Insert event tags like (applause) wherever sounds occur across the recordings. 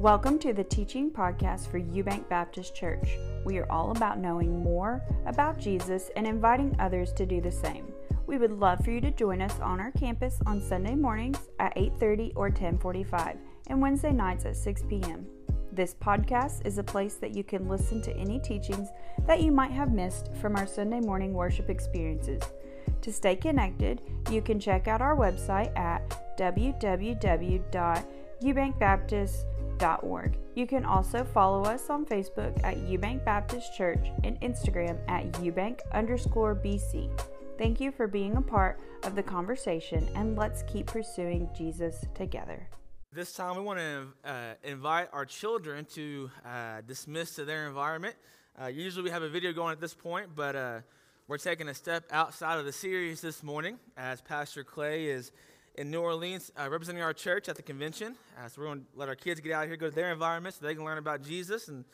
Welcome to the teaching podcast for Eubank Baptist Church. We are all about knowing more about Jesus and inviting others to do the same. We would love for you to join us on our campus on Sunday mornings at 8:30 or 10:45 and Wednesday nights at 6 p.m. This podcast is a place that you can listen to any teachings that you might have missed from our Sunday morning worship experiences. To stay connected, you can check out our website at You can also follow us on Facebook at Eubank Baptist Church and Instagram at Eubank underscore BC. Thank you for being a part of the conversation and let's keep pursuing Jesus together. This time, we want to uh, invite our children to uh, dismiss to their environment. Uh, usually, we have a video going at this point, but uh, we're taking a step outside of the series this morning as Pastor Clay is in New Orleans uh, representing our church at the convention. Uh, so we're going to let our kids get out here, go to their environment so they can learn about Jesus and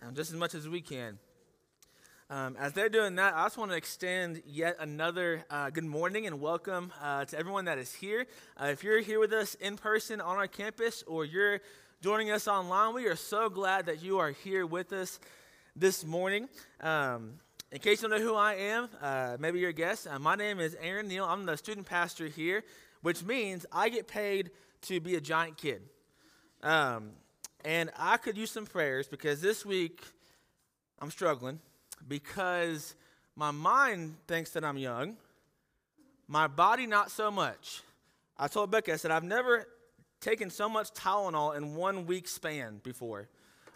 um, just as much as we can. Um, as they're doing that, I just want to extend yet another uh, good morning and welcome uh, to everyone that is here. Uh, if you're here with us in person on our campus or you're joining us online, we are so glad that you are here with us this morning. Um, in case you don't know who I am, uh, maybe you're a guest. My name is Aron Neal. I'm the student pastor here, which means I get paid to be a giant kid. Um, and I could use some prayers because this week I'm struggling because my mind thinks that I'm young, my body not so much. I told Becca, I said, I've never taken so much Tylenol in one week span before.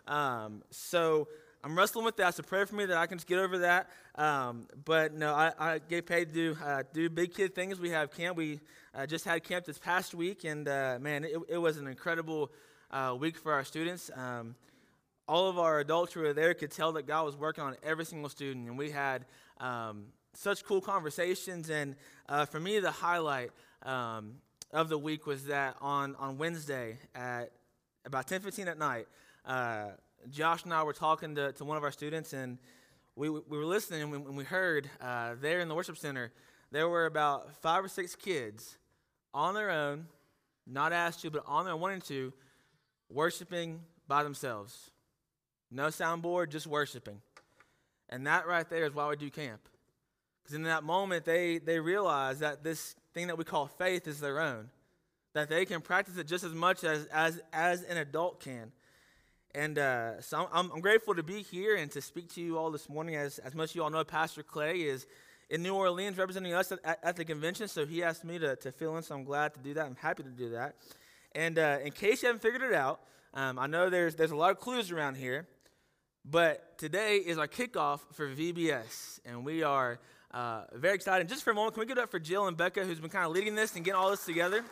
Um, so I'm wrestling with that. So pray for me that I can just get over that. Um, but no, I, I, get paid to do, uh, do big kid things. We have camp. We uh, just had camp this past week, and uh, man, it, it, was an incredible uh, week for our students. Um, all of our adults who were there could tell that God was working on every single student, and we had um, such cool conversations. And uh, for me, the highlight um, of the week was that on, on Wednesday at about 10:15 at night. Josh and I were talking to, to one of our students, and we, we were listening, and we, and we heard uh, there in the worship center, there were about five or six kids on their own, not asked to, but on their own, wanting to, worshiping by themselves. No soundboard, just worshiping. And that right there is why we do camp. Because in that moment, they, they realize that this thing that we call faith is their own, that they can practice it just as much as, as, as an adult can. And uh, so I'm, I'm, grateful to be here and to speak to you all this morning. As, as of you all know, Pastor Clay is in New Orleans representing us at, at, the convention, so he asked me to, to fill in, so I'm glad to do that. I'm happy to do that. And uh, in case you haven't figured it out, um, I know there's, there's a lot of clues around here, but today is our kickoff for VBS, and we are uh, very excited. And Just for a moment, can we give it up for Jill and Becca, who's been kind of leading this and getting all this together?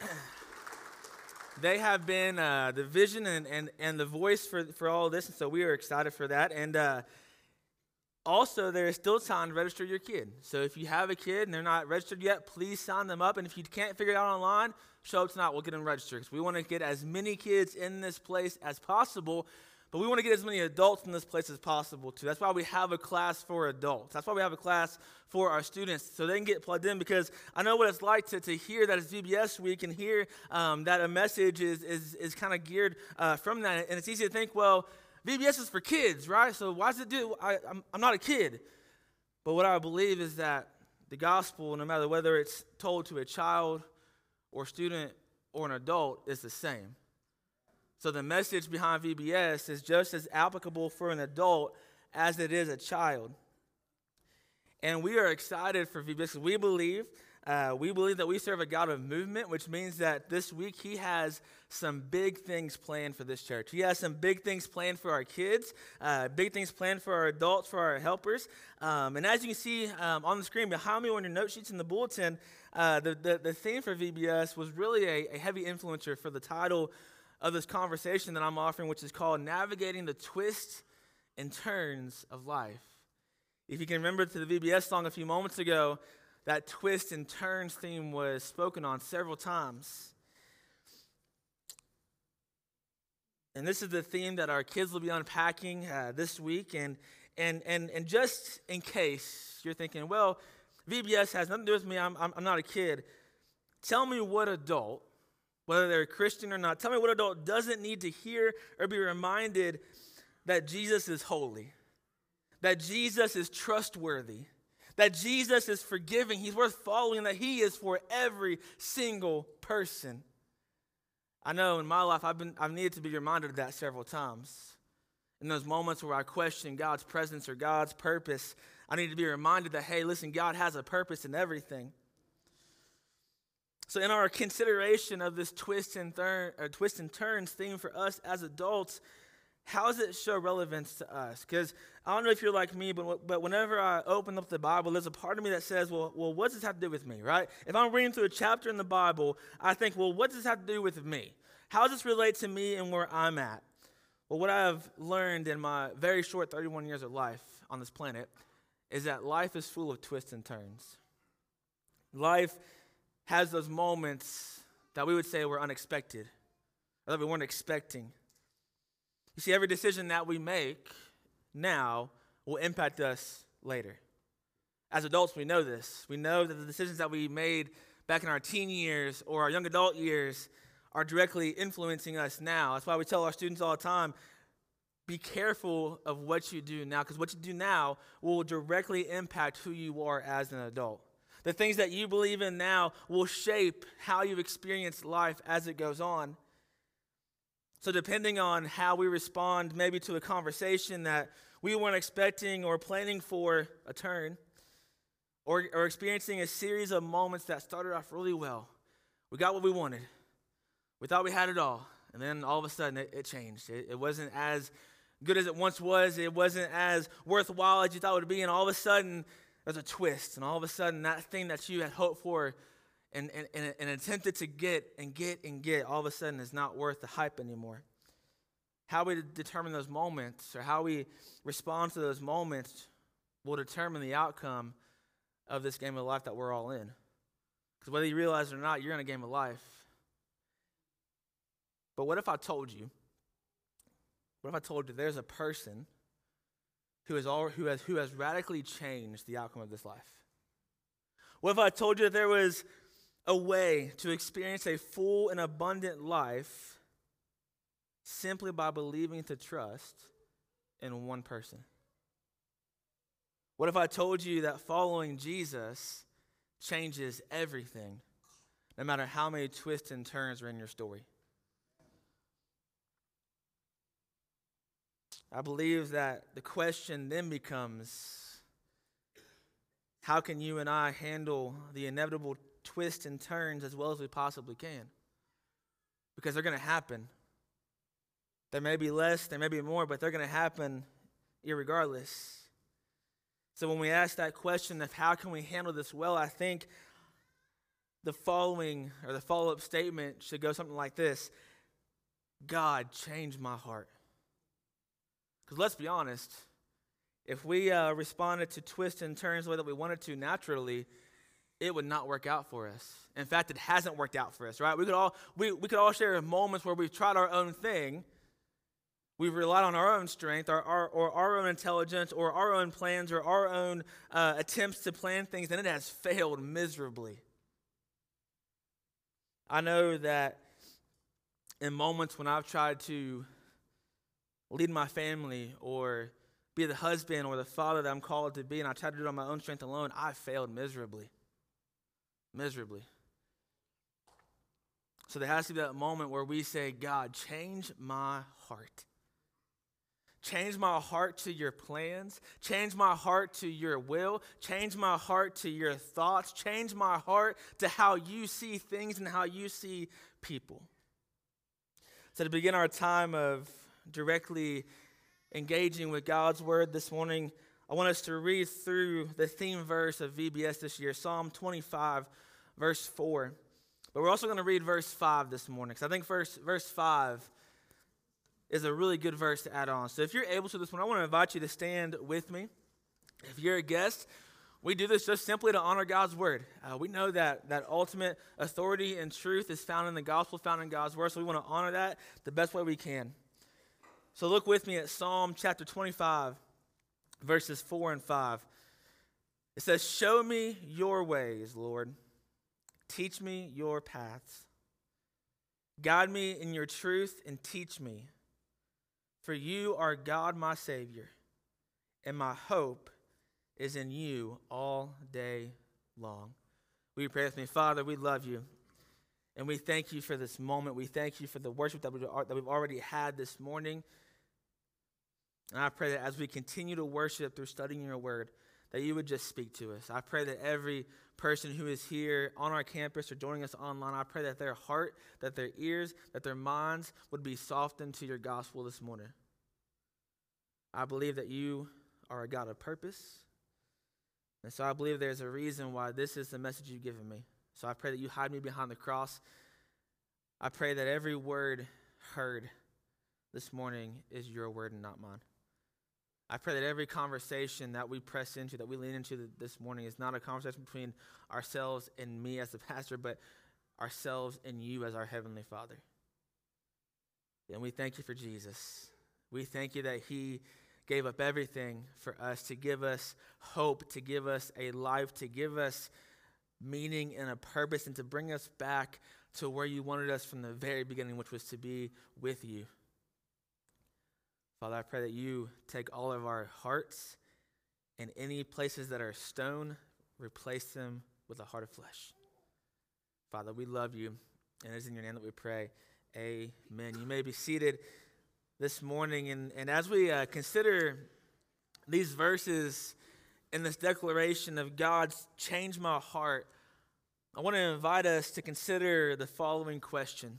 (clears throat) they have been uh, the vision and, and, and the voice for, for all this, and so we are excited for that. And uh, also, there is still time to register your kid. So if you have a kid and they're not registered yet, please sign them up. And if you can't figure it out online, show up tonight. We'll get them registered because we want to get as many kids in this place as possible but we want to get as many adults in this place as possible, too. That's why we have a class for adults. That's why we have a class for our students, so they can get plugged in. Because I know what it's like to, to hear that it's VBS week and hear um, that a message is, is, is kind of geared uh, from that. And it's easy to think, well, VBS is for kids, right? So why does it do? I, I'm, I'm not a kid. But what I believe is that the gospel, no matter whether it's told to a child or student or an adult, is the same. So the message behind VBS is just as applicable for an adult as it is a child. And we are excited for VBS. We believe uh, we believe that we serve a God of movement, which means that this week He has some big things planned for this church. He has some big things planned for our kids, uh, big things planned for our adults, for our helpers. Um, and as you can see um, on the screen behind me on your note sheets in the bulletin, uh, the, the, the, theme for VBS was really a, a heavy influencer for the title of this conversation that I'm offering, which is called Navigating the Twists and Turns of Life. If you can remember to the VBS song a few moments ago, that twist and turns theme was spoken on several times. And this is the theme that our kids will be unpacking uh, this week. And, and, and, and just in case you're thinking, well, VBS has nothing to do with me, I'm, I'm, I'm not a kid, tell me what adult whether they're a Christian or not. Tell me what adult doesn't need to hear or be reminded that Jesus is holy, that Jesus is trustworthy, that Jesus is forgiving, he's worth following, that he is for every single person. I know in my life I've been I've needed to be reminded of that several times. In those moments where I question God's presence or God's purpose, I need to be reminded that hey, listen, God has a purpose in everything. So, in our consideration of this twist and, uh, twist and turns theme for us as adults, how does it show relevance to us? Because I don't know if you're like me, but, but whenever I open up the Bible, there's a part of me that says, well, well, what does this have to do with me, right? If I'm reading through a chapter in the Bible, I think, well, what does this have to do with me? How does this relate to me and where I'm at? Well, what I've learned in my very short 31 years of life on this planet is that life is full of twists and turns. Life has those moments that we would say were unexpected, or that we weren't expecting. You see, every decision that we make now will impact us later. As adults, we know this. We know that the decisions that we made back in our teen years or our young adult years are directly influencing us now. That's why we tell our students all the time be careful of what you do now, because what you do now will directly impact who you are as an adult. The things that you believe in now will shape how you experience life as it goes on. So, depending on how we respond, maybe to a conversation that we weren't expecting or planning for a turn, or, or experiencing a series of moments that started off really well, we got what we wanted. We thought we had it all. And then all of a sudden, it, it changed. It, it wasn't as good as it once was, it wasn't as worthwhile as you thought it would be. And all of a sudden, there's a twist, and all of a sudden, that thing that you had hoped for and, and, and, and attempted to get and get and get, all of a sudden is not worth the hype anymore. How we determine those moments or how we respond to those moments will determine the outcome of this game of life that we're all in. Because whether you realize it or not, you're in a game of life. But what if I told you? What if I told you there's a person who has, all, who, has, who has radically changed the outcome of this life? What if I told you that there was a way to experience a full and abundant life simply by believing to trust in one person? What if I told you that following Jesus changes everything, no matter how many twists and turns are in your story? I believe that the question then becomes how can you and I handle the inevitable twists and turns as well as we possibly can? Because they're going to happen. There may be less, there may be more, but they're going to happen regardless. So when we ask that question of how can we handle this well, I think the following or the follow up statement should go something like this God, change my heart. Because let's be honest, if we uh, responded to twists and turns the way that we wanted to naturally, it would not work out for us. In fact, it hasn't worked out for us, right? We could all, we, we could all share moments where we've tried our own thing. We've relied on our own strength our, our, or our own intelligence or our own plans or our own uh, attempts to plan things, and it has failed miserably. I know that in moments when I've tried to lead my family or be the husband or the father that I'm called to be, and I try to do it on my own strength alone, I failed miserably. Miserably. So there has to be that moment where we say, God, change my heart. Change my heart to your plans. Change my heart to your will. Change my heart to your thoughts. Change my heart to how you see things and how you see people. So, to begin our time of directly engaging with God's word this morning, I want us to read through the theme verse of VBS this year, Psalm 25, verse 4. But we're also going to read verse 5 this morning because I think verse, verse 5 is a really good verse to add on. So if you're able to this one, I want to invite you to stand with me. If you're a guest, we do this just simply to honor God's word. Uh, we know that that ultimate authority and truth is found in the gospel, found in God's word. So we want to honor that the best way we can. So look with me at Psalm chapter 25, verses 4 and 5. It says, Show me your ways, Lord. Teach me your paths. Guide me in your truth and teach me. For you are God, my Savior, and my hope is in you all day long. You pray with me? Father, we love you. And we thank you for this moment. We thank you for the worship we, that we've already had this morning. And I pray that as we continue to worship through studying your word, that you would just speak to us. I pray that every person who is here on our campus or joining us online, I pray that their heart, that their ears, that their minds would be softened to your gospel this morning. I believe that you are a God of purpose. And so I believe there's a reason why this is the message you've given me. So I pray that you hide me behind the cross. I pray that every word heard this morning is your word and not mine. I pray that every conversation that we press into, that we lean into this morning, is not a conversation between ourselves and me as the (laughs) pastor, but ourselves and you as our Heavenly Father. And we thank you for Jesus. We thank you that He gave up everything for us to give us hope, to give us a life, to give us meaning and a purpose, and to bring us back to where you wanted us from the very beginning, which was to be with you. Father, I pray that you take all of our hearts and any places that are stone, replace them with a heart of flesh. Father, we love you, and it is in your name that we pray. Amen. You may be seated this morning, and, and as we uh, consider these verses in this declaration of God's change my heart, I want to invite us to consider the following question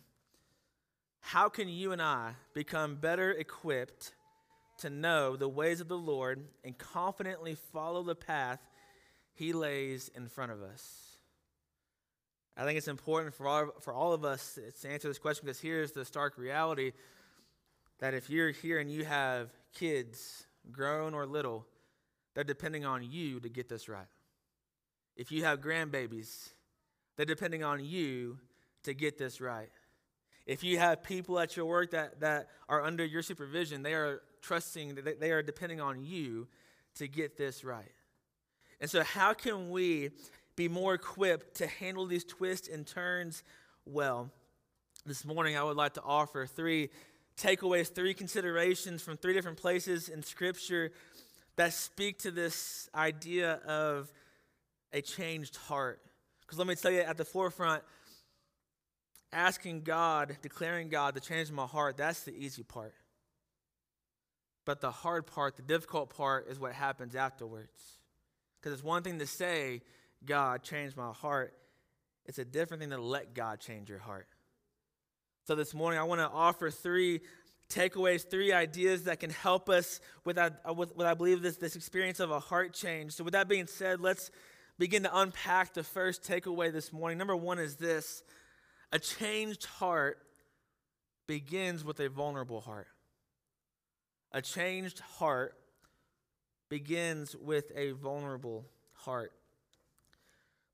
how can you and I become better equipped to know the ways of the Lord and confidently follow the path He lays in front of us? I think it's important for all, for all of us to answer this question because here's the stark reality that if you're here and you have kids, grown or little, they're depending on you to get this right. If you have grandbabies, they're depending on you to get this right. If you have people at your work that, that are under your supervision, they are trusting, they are depending on you to get this right. And so, how can we be more equipped to handle these twists and turns well? This morning, I would like to offer three takeaways, three considerations from three different places in Scripture that speak to this idea of a changed heart. Because let me tell you, at the forefront, asking God, declaring God to change my heart, that's the easy part. But the hard part, the difficult part, is what happens afterwards. Because it's one thing to say, God, change my heart. It's a different thing to let God change your heart. So this morning, I want to offer three takeaways, three ideas that can help us with, that, uh, with what I believe this, this experience of a heart change. So, with that being said, let's begin to unpack the first takeaway this morning. Number one is this a changed heart begins with a vulnerable heart. A changed heart begins with a vulnerable heart.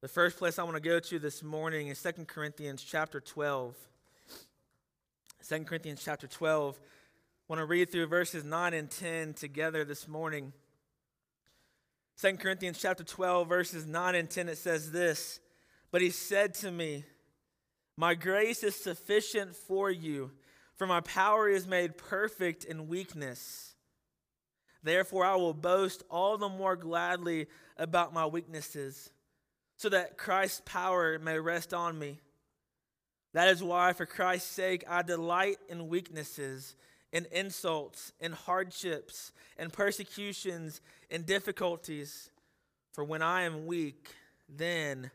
The first place I want to go to this morning is 2 Corinthians chapter 12. 2 Corinthians chapter 12. I want to read through verses 9 and 10 together this morning. 2 Corinthians chapter 12, verses 9 and 10, it says this But he said to me, My grace is sufficient for you for my power is made perfect in weakness. Therefore, I will boast all the more gladly about my weaknesses, so that Christ's power may rest on me. That is why, for Christ's sake, I delight in weaknesses, in insults, in hardships, in persecutions, in difficulties. For when I am weak, then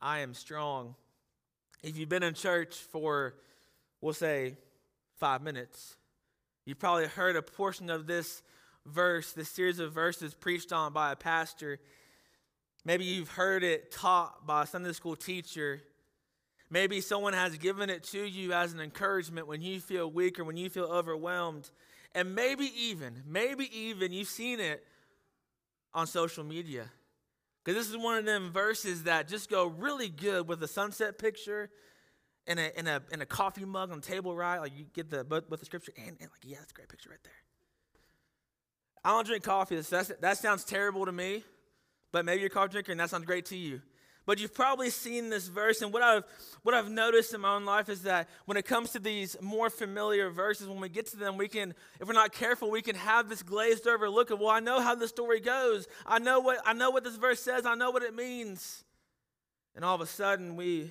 I am strong. If you've been in church for, we'll say, five minutes. You probably heard a portion of this verse, this series of verses preached on by a pastor. Maybe you've heard it taught by a Sunday school teacher. Maybe someone has given it to you as an encouragement when you feel weak or when you feel overwhelmed. And maybe even, maybe even you've seen it on social media. Because this is one of them verses that just go really good with a sunset picture in a, in a, in a coffee mug on the table, right? Like you get the both, both the scripture and, and like, yeah, that's a great picture right there. I don't drink coffee. That's, that sounds terrible to me, but maybe you're a coffee drinker and that sounds great to you. But you've probably seen this verse, and what I've what I've noticed in my own life is that when it comes to these more familiar verses, when we get to them, we can, if we're not careful, we can have this glazed over look of, well, I know how the story goes. I know what I know what this verse says. I know what it means. And all of a sudden, we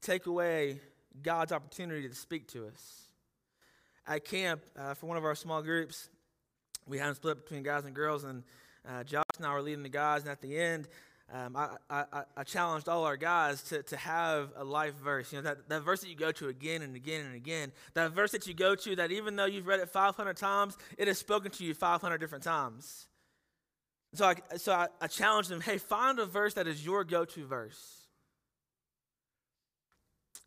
take away God's opportunity to speak to us. At camp, uh, for one of our small groups, we had them split between guys and girls, and uh, Josh and I were leading the guys, and at the end, um, I, I, I, challenged all our guys to, to have a life verse. You know, that, that verse that you go to again and again and again. That verse that you go to that even though you've read it 500 times, it has spoken to you 500 different times. So I, so I, I challenged them hey, find a verse that is your go to verse.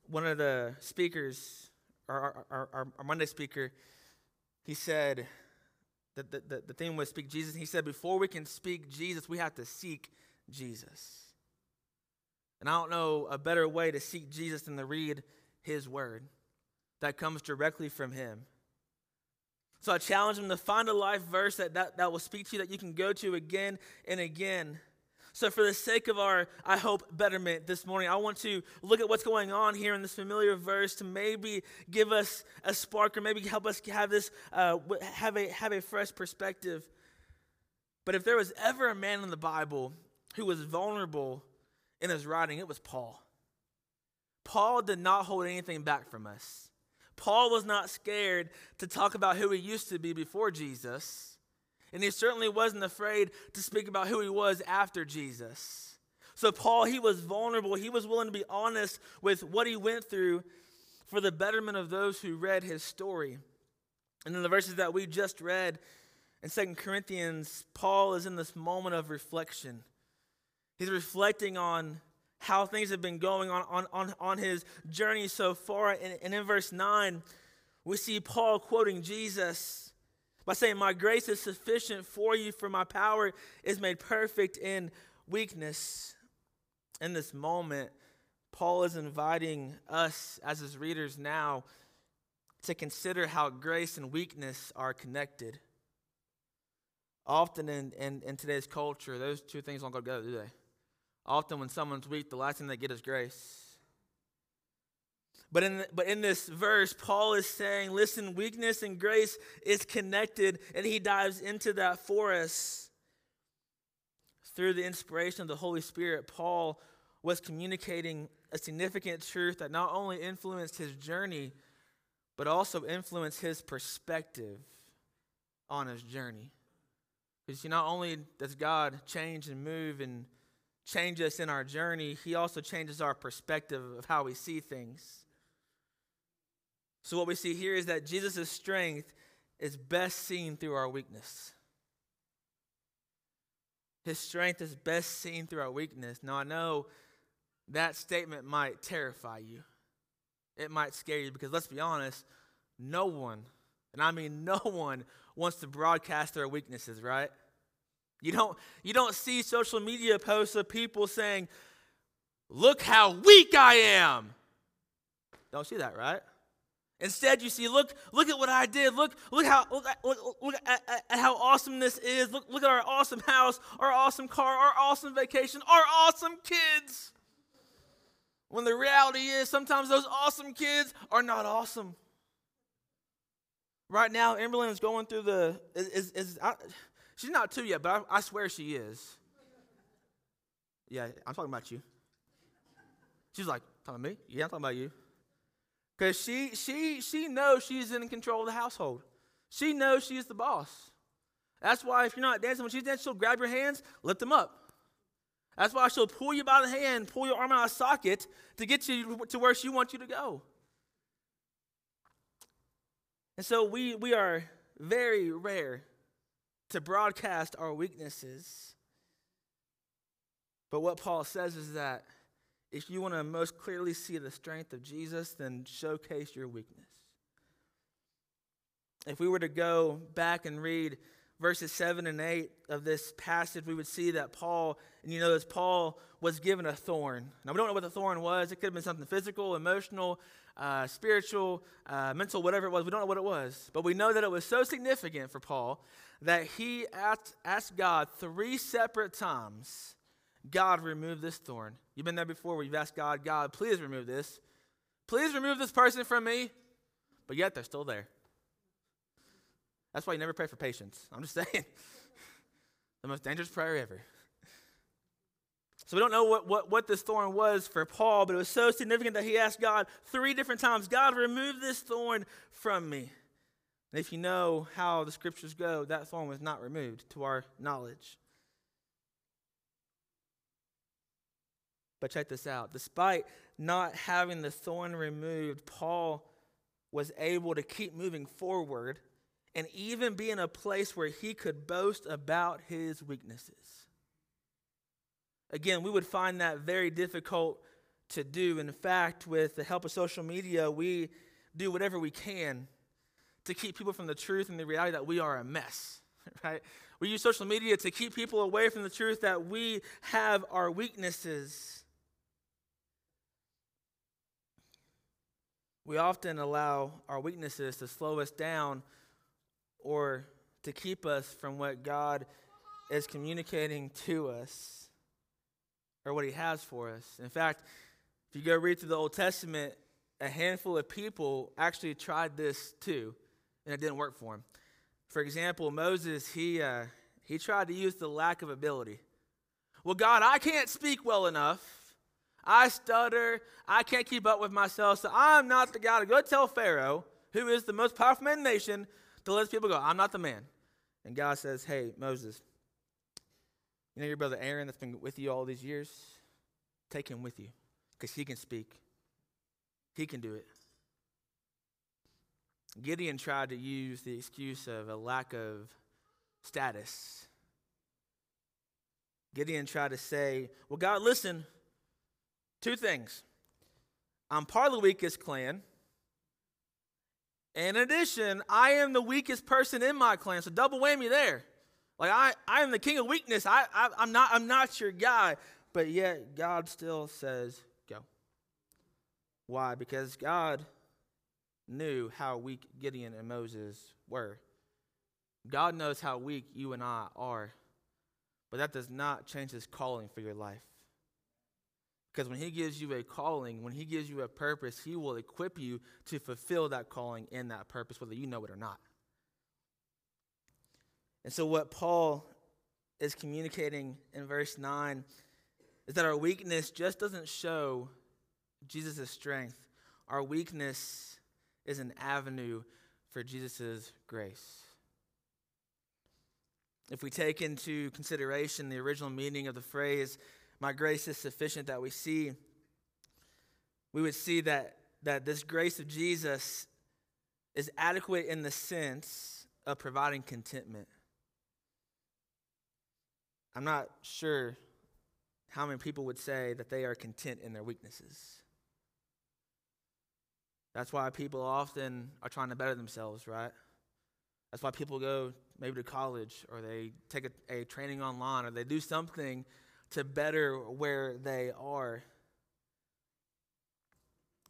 One of the speakers, our, our, our, our Monday speaker, he said, the, the, the theme was speak Jesus. He said, before we can speak Jesus, we have to seek Jesus. And I don't know a better way to seek Jesus than to read his word that comes directly from him. So I challenge him to find a life verse that, that, that will speak to you that you can go to again and again. So, for the sake of our, I hope, betterment this morning, I want to look at what's going on here in this familiar verse to maybe give us a spark or maybe help us have this, uh, have, a, have a fresh perspective. But if there was ever a man in the Bible who was vulnerable in his writing, it was Paul. Paul did not hold anything back from us. Paul was not scared to talk about who he used to be before Jesus. And he certainly wasn't afraid to speak about who he was after Jesus. So, Paul, he was vulnerable. He was willing to be honest with what he went through for the betterment of those who read his story. And in the verses that we just read in Second Corinthians, Paul is in this moment of reflection. He's reflecting on how things have been going on on, on, on his journey so far. And, and in verse 9, we see Paul quoting Jesus by saying, My grace is sufficient for you, for my power is made perfect in weakness. In this moment, Paul is inviting us as his readers now to consider how grace and weakness are connected. Often in, in, in today's culture, those two things don't go together, do they? Often when someone's weak, the last thing they get is grace. But in, but in this verse, Paul is saying, listen, weakness and grace is connected, and he dives into that for us. Through the inspiration of the Holy Spirit, Paul was communicating a significant truth that not only influenced his journey, but also influenced his perspective on his journey. Because not only does God change and move and change us in our journey, he also changes our perspective of how we see things. So, what we see here is that Jesus' strength is best seen through our weakness. His strength is best seen through our weakness. Now, I know that statement might terrify you. It might scare you because let's be honest, no one, and I mean no (laughs) one, wants to broadcast their weaknesses, right? You don't, you don't see social media posts of people saying, Look how weak I am. Don't see that, right? Instead, you see, look, look at what I did. Look, look how look, look, look at, at, how awesome this is. Look, look at our awesome house, our awesome car, our awesome vacation, our awesome kids. When the reality is, sometimes those awesome kids are not awesome. Right now, Emberlyn is going through the is is, is I, she's not two yet, but I, I swear she is. Yeah, I'm talking about you. She's like, talking about me? Yeah, I'm talking about you. Because she, she, she knows she's in control of the household. She knows she's the boss. That's why if you're not dancing, when she's dancing, she'll grab your hands, lift them up. That's why she'll pull you by the hand, pull your arm out of socket to get you to where she wants you to go. And so we, we are very rare to broadcast our weaknesses. But what Paul says is that if you want to most clearly see the strength of Jesus, then showcase your weakness. If we were to go back and read verses 7 and 8 of this passage, we would see that Paul, and you know this, Paul was given a thorn. Now, we don't know what the thorn was. It could have been something physical, emotional, uh, spiritual, uh, mental, whatever it was. We don't know what it was. But we know that it was so significant for Paul that he asked, asked God three separate times God, remove this thorn. You've been there before where you've asked God, God, please remove this. Please remove this person from me. But yet they're still there. That's why you never pray for patience. I'm just (laughs) saying. the most dangerous prayer ever. So we don't know what, what, what this thorn was for Paul, but it was so significant that he asked God three different times God, remove this thorn from me. And if you know how the scriptures go, that thorn was not removed to our knowledge. But check this out. Despite not having the thorn removed, Paul was able to keep moving forward and even be in a place where he could boast about his weaknesses. Again, we would find that very difficult to do. In fact, with the help of social media, we do whatever we can to keep people from the truth and the reality that we are a mess, (laughs) right? We use social media to keep people away from the truth that we have our weaknesses. We often allow our weaknesses to slow us down or to keep us from what God is communicating to us or what he has for us. In fact, if you go read through the Old Testament, a handful of people actually tried this too, and it didn't work for them. For example, Moses, he, uh, he tried to use the lack of ability. Well, God, I can't speak well enough. I stutter. I can't keep up with myself. So I'm not the guy to go tell Pharaoh, who is the most powerful man in the nation, to let people go. I'm not the man. And God says, Hey, Moses, you know your brother Aaron that's been with you all these years? Take him with you because he can speak, he can do it. Gideon tried to use the excuse of a lack of status. Gideon tried to say, Well, God, listen, two things. I'm part of the weakest clan. In addition, I am the weakest person in my clan, so double whammy there. Like I, I am the king of weakness. I, I, I'm not, I'm not your guy. But yet God still says, go. Why? Because God knew how weak Gideon and Moses were. God knows how weak you and I are. But that does not change his calling for your life. Because when he gives you a calling, when he gives you a purpose, he will equip you to fulfill that calling and that purpose, whether you know it or not. And so, what Paul is communicating in verse 9 is that our weakness just doesn't show Jesus' strength. Our weakness is an avenue for Jesus' grace. If we take into consideration the original meaning of the phrase, my grace is sufficient, that we see, we would see that, that this grace of Jesus is adequate in the sense of providing contentment. I'm not sure how many people would say that they are content in their weaknesses. That's why people often are trying to better themselves, right? That's why people go maybe to college or they take a, a training online or they do something to better where they are.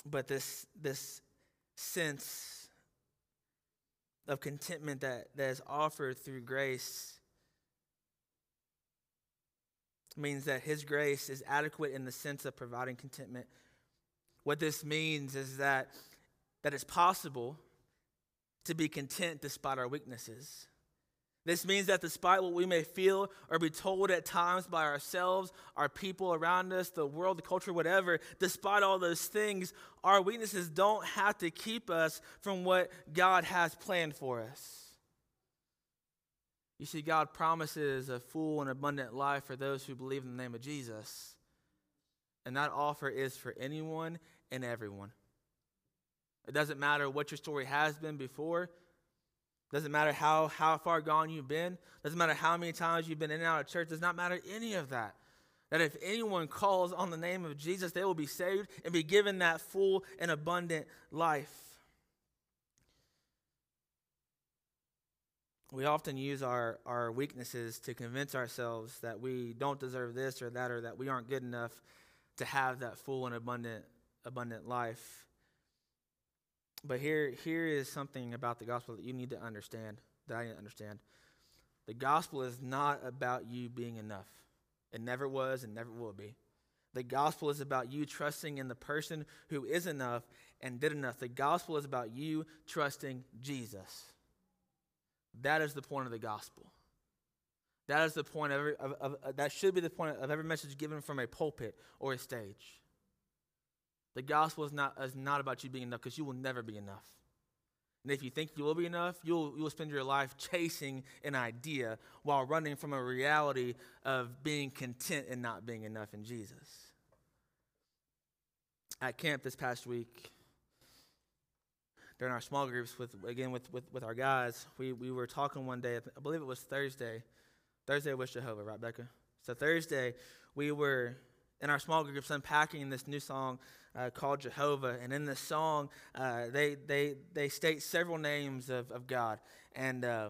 But this, this sense of contentment that, that is offered through grace means that His grace is adequate in the sense of providing contentment. What this means is that, that it's possible to be content despite our weaknesses. This means that despite what we may feel or be told at times by ourselves, our people around us, the world, the culture, whatever, despite all those things, our weaknesses don't have to keep us from what God has planned for us. You see, God promises a full and abundant life for those who believe in the name of Jesus. And that offer is for anyone and everyone. It doesn't matter what your story has been before. Doesn't matter how, how far gone you've been. Doesn't matter how many times you've been in and out of church. Does not matter any of that. That if anyone calls on the name of Jesus, they will be saved and be given that full and abundant life. we often use our, our weaknesses to convince ourselves that we don't deserve this or that or that we aren't good enough to have that full and abundant abundant life. But here here is something about the gospel that you need to understand, that I need to understand. The gospel is not about you being enough. It never was and never will be. The gospel is about you trusting in the person who is enough and did enough. The gospel is about you trusting Jesus. That is the point of the gospel. That is the point of, every, of, of, of, that should be the point of every message given from a pulpit or a stage. The gospel is not, is not about you being enough because you will never be enough. And if you think you will be enough, you'll, you'll spend your life chasing an idea while running from a reality of being content and not being enough in Jesus. At camp this past week, during our small groups with again with, with, with our guys, we, we were talking one day, I believe it was Thursday. Thursday was Jehovah, right, Becca? So Thursday, we were in our small groups unpacking this new song uh, called Jehovah. And in this song, uh, they, they, they state several names of, of God. And uh,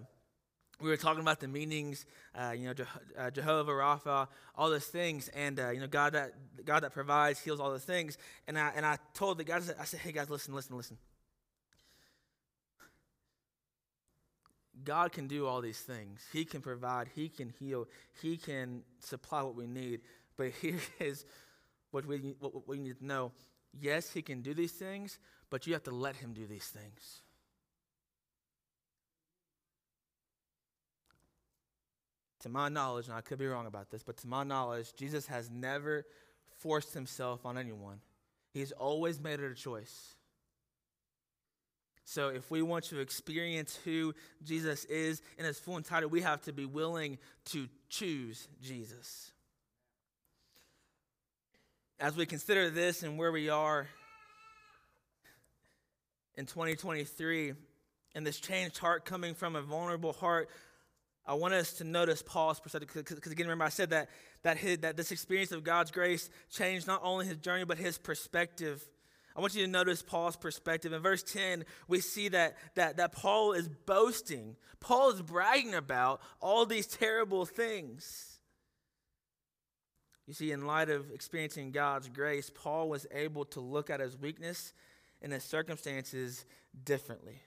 we were talking about the meanings, uh, you know, Je- uh, Jehovah, Rapha, all those things, and uh, you know, God that God that provides, heals, all those things. And I and I told the guys, I said, "Hey guys, listen, listen, listen. God can do all these things. He can provide. He can heal. He can supply what we need. But here (laughs) is what we what we need to know: yes, He can do these things, but you have to let Him do these things. To my knowledge, and I could be wrong about this, but to my knowledge, Jesus has never forced himself on anyone. He's always made it a choice. So, if we want to experience who Jesus is in his full entirety, we have to be willing to choose Jesus. As we consider this and where we are in 2023, and this changed heart coming from a vulnerable heart I want us to notice Paul's perspective because again, remember I said that that his, that this experience of God's grace changed not only his journey but his perspective. I want you to notice Paul's perspective. In verse 10, we see that, that, that Paul is boasting. Paul is bragging about all these terrible things. You see, in light of experiencing God's grace, Paul was able to look at his weakness and his circumstances differently.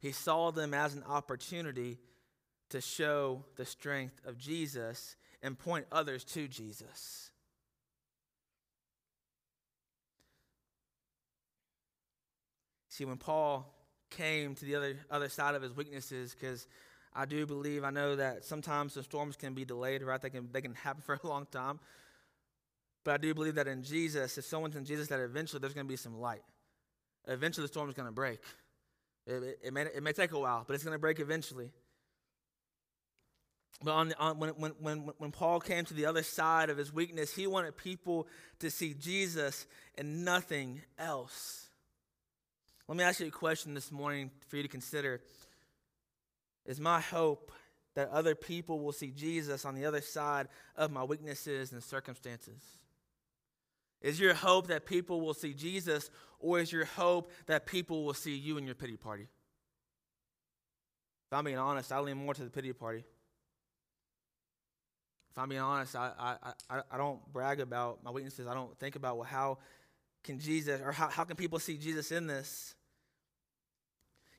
He saw them as an opportunity to show the strength of Jesus and point others to Jesus. See, when Paul came to the other, other side of his weaknesses, because I do believe, I know that sometimes the storms can be delayed, right? They can, they can (laughs) happen for a long time. But I do believe that in Jesus, if someone's in Jesus, that eventually there's going to be some light. Eventually the storm is going to break. It, it, it, may, it may take a while, but it's going to break eventually. But on, on, when, when, when, when Paul came to the other side of his weakness, he wanted people to see Jesus and nothing else. Let me ask you a question this morning for you to consider. Is my hope that other people will see Jesus on the other side of my weaknesses and circumstances? Is your hope that people will see Jesus, or is your hope that people will see you in your pity party? If I'm being honest, I lean more to the pity party. If I'm being honest, I, I, I, I don't brag about my weaknesses. I don't think about, well, how can Jesus, or how, how can people see Jesus in this?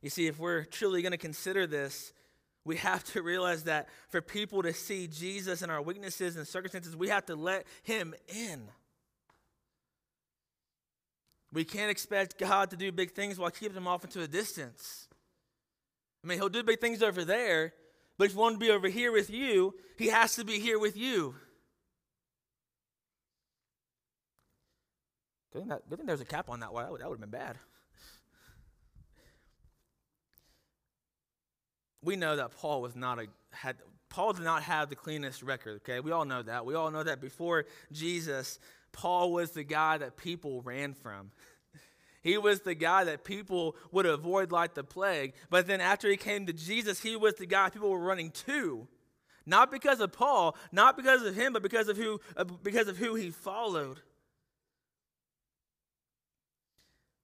You see, if we're truly going to consider this, we have to realize that for people to see Jesus in our weaknesses and circumstances, we have to let him in. We can't expect God to do big things while keeping them off into a distance. I mean, he'll do big things over there, but if you want to be over here with you, he has to be here with you. Good thing, that, a cap on that one. That would have been bad. We know that Paul was not a had Paul did not have the cleanest record, okay? We all know that. We all know that before Jesus, Paul was the guy that people ran from. (laughs) He was the guy that people would avoid like the plague. But then after he came to Jesus, he was the guy people were running to. Not because of Paul, not because of him, but because of who, uh, because of who he followed.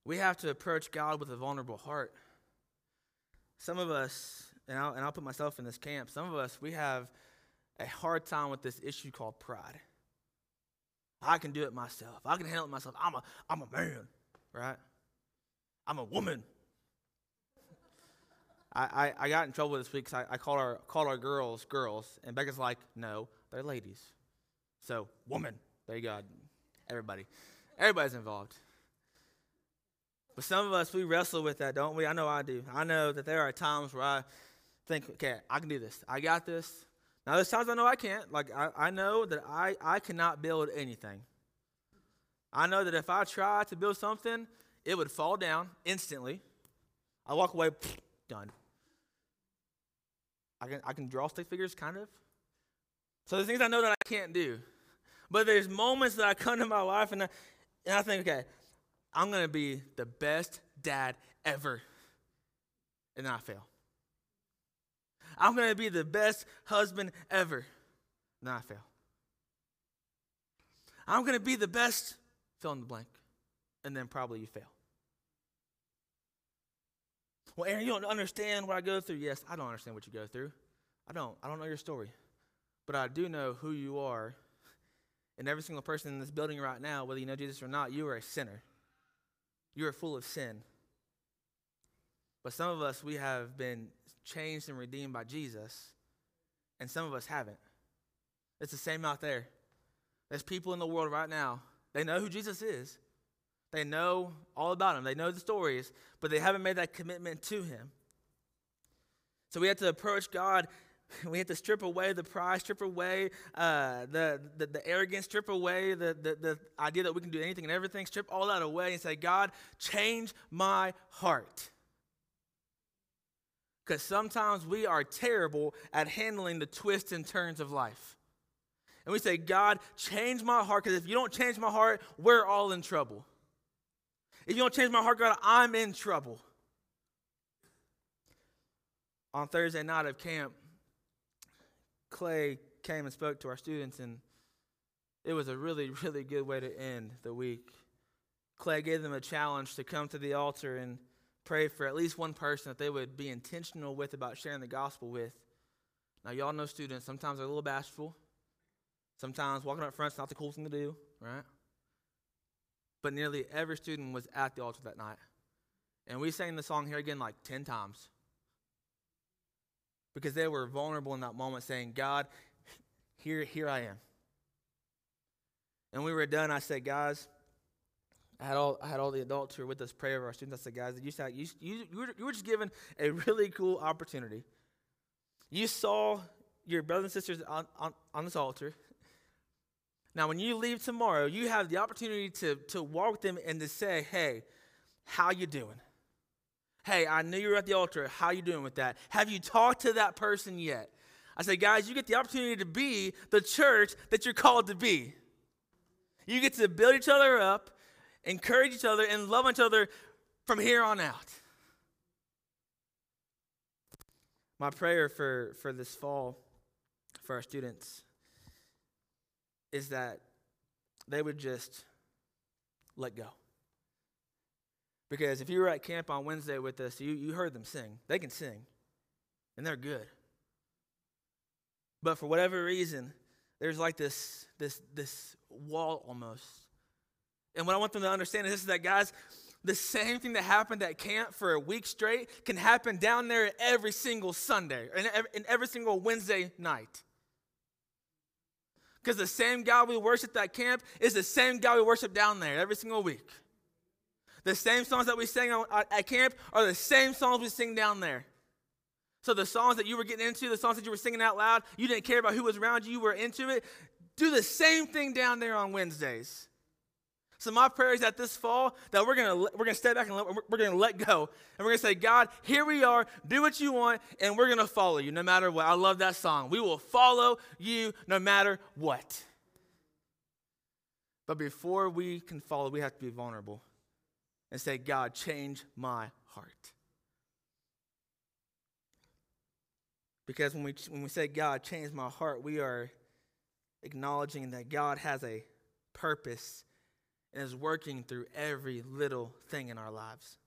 We have to approach God with a vulnerable heart. Some of us, and I'll, and I'll put myself in this camp, some of us, we have a hard time with this issue called pride. I can do it myself. I can handle it myself. I'm a, I'm a man, right? I'm a woman. I, I, I got in trouble this week because I, I called our called our girls girls, and Becca's like, no, they're ladies. So, woman. There you go. Everybody. Everybody's involved. But some of us, we wrestle with that, don't we? I know I do. I know that there are times where I think, okay, I can do this. I got this. Now, there's times I know I can't. Like, I, I know that I, I cannot build anything. I know that if I try to build something, it would fall down instantly. I walk away, done. I can, I can draw stick figures, kind of. So there's things I know that I can't do. But there's moments that I come to my life and I, and I think, okay, I'm going to be the best dad ever. And then I fail. I'm going to be the best husband ever. Then I fail. I'm going to be the best, fill in the blank. And then probably you fail. Well, Aron, you don't understand what I go through. Yes, I don't understand what you go through. I don't. I don't know your story. But I do know who you are. And every single person in this building right now, whether you know Jesus or not, you are a sinner. You are full of sin. But some of us, we have been changed and redeemed by Jesus, and some of us haven't. It's the same out there. There's people in the world right now, they know who Jesus is, they know all about him, they know the stories, but they haven't made that commitment to him. So we have to approach God. (laughs) We have to strip away the pride, strip away uh, the, the, the, arrogance, strip away the, the, the idea that we can do anything and everything, strip all that away and say, God, change my heart. Because sometimes we are terrible at handling the twists and turns of life. And we say, God, change my heart, because if you don't change my heart, we're all in trouble. If you don't change my heart, God, I'm in trouble. On Thursday night of camp, Clay came and spoke to our students, and it was a really, really good way to end the week. Clay gave them a challenge to come to the altar and pray for at least one person that they would be intentional with about sharing the gospel with. Now, y'all know students, sometimes they're a little bashful. Sometimes walking up front is not the cool thing to do, right? But nearly every student was at the altar that night. And we sang the song here again like 10 times. Because they were vulnerable in that moment, saying, God, here, here I am. And we were done. I said, guys, I had all I had all the adults who were with us pray over our students. I said, guys, you, said, you, you, you, were, you were just given a really cool opportunity. You saw your brothers and sisters on, on, on this altar. Now, when you leave tomorrow, you have the opportunity to, to walk with them and to say, hey, how you doing? Hey, I knew you were at the altar. How you doing with that? Have you talked to that person yet? I say, guys, you get the opportunity to be the church that you're called to be. You get to build each other up encourage each other, and love each other from here on out. My prayer for, for this fall for our students is that they would just let go. Because if you were at camp on Wednesday with us, you, you heard them sing. They can sing, and they're good. But for whatever reason, there's like this, this, this wall almost and what I want them to understand is this is that, guys, the same thing that happened at camp for a week straight can happen down there every single Sunday and every, every single Wednesday night. Because the same God we worship at camp is the same God we worship down there every single week. The same songs that we sing at camp are the same songs we sing down there. So the songs that you were getting into, the songs that you were singing out loud, you didn't care about who was around you, you were into it. Do the same thing down there on Wednesdays. So my prayer is that this fall that we're gonna we're gonna step back and let, we're gonna let go and we're gonna say, God, here we are. Do what you want, and we're gonna follow you no matter what. I love that song. We will follow you no matter what. But before we can follow, we have to be vulnerable and say, God, change my heart. Because when we when we say God, change my heart, we are acknowledging that God has a purpose and is working through every little thing in our lives.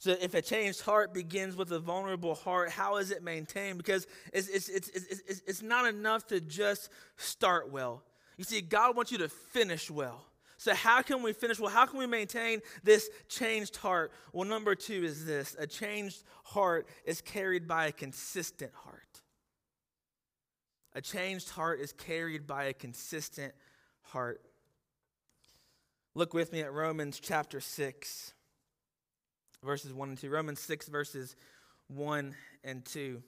So, if a changed heart begins with a vulnerable heart, how is it maintained? Because it's, it's, it's, it's, it's not enough to just start well. You see, God wants you to finish well. So, how can we finish well? How can we maintain this changed heart? Well, number two is this a changed heart is carried by a consistent heart. A changed heart is carried by a consistent heart. Look with me at Romans chapter 6, verses 1 and 2. Romans 6, verses 1 and 2.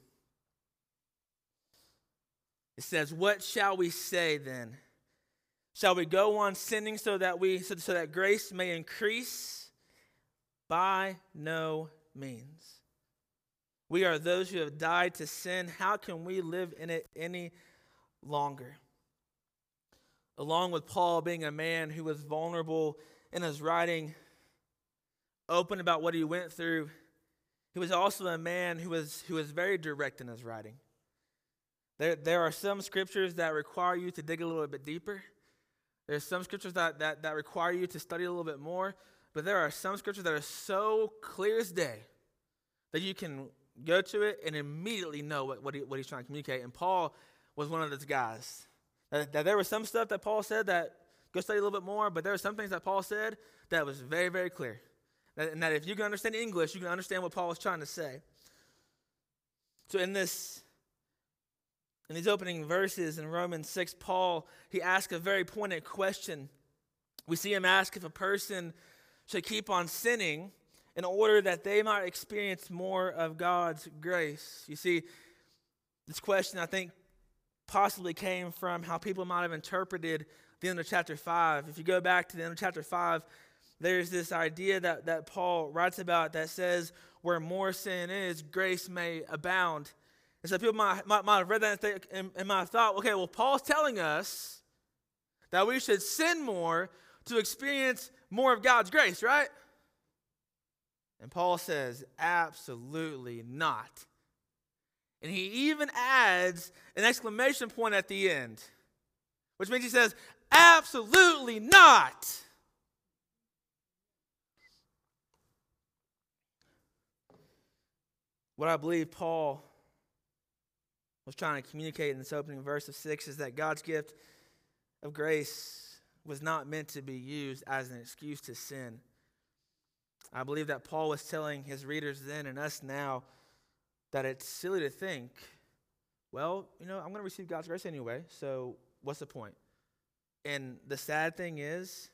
It says, What shall we say then? Shall we go on sinning so that we so, so that grace may increase? By no means. We are those who have died to sin. How can we live in it any longer? Along with Paul being a man who was vulnerable in his writing, open about what he went through, he was also a man who was, who was very direct in his writing. There, there are some scriptures that require you to dig a little bit deeper. There's some scriptures that, that, that require you to study a little bit more. But there are some scriptures that are so clear as day that you can go to it and immediately know what, what, he, what he's trying to communicate. And Paul was one of those guys. That, that there was some stuff that Paul said that go study a little bit more, but there were some things that Paul said that was very, very clear. And that if you can understand English, you can understand what Paul was trying to say. So in this in these opening verses in Romans 6, Paul he asks a very pointed question. We see him ask if a person should keep on sinning in order that they might experience more of God's grace. You see, this question, I think, possibly came from how people might have interpreted the end of chapter 5. If you go back to the end of chapter 5, there's this idea that, that Paul writes about that says, where more sin is, grace may abound. And so people might, might, might have read that and, think, and, and might have thought, okay, well, Paul's telling us that we should sin more to experience more of God's grace, right? And Paul says, absolutely not. And he even adds an exclamation point at the end, which means he says, absolutely not. What I believe Paul was trying to communicate in this opening verse of 6 is that God's gift of grace was not meant to be used as an excuse to sin. I believe that Paul was telling his readers then and us now that it's silly to think, well, you know, I'm going to receive God's grace anyway, so what's the point? And the sad thing is,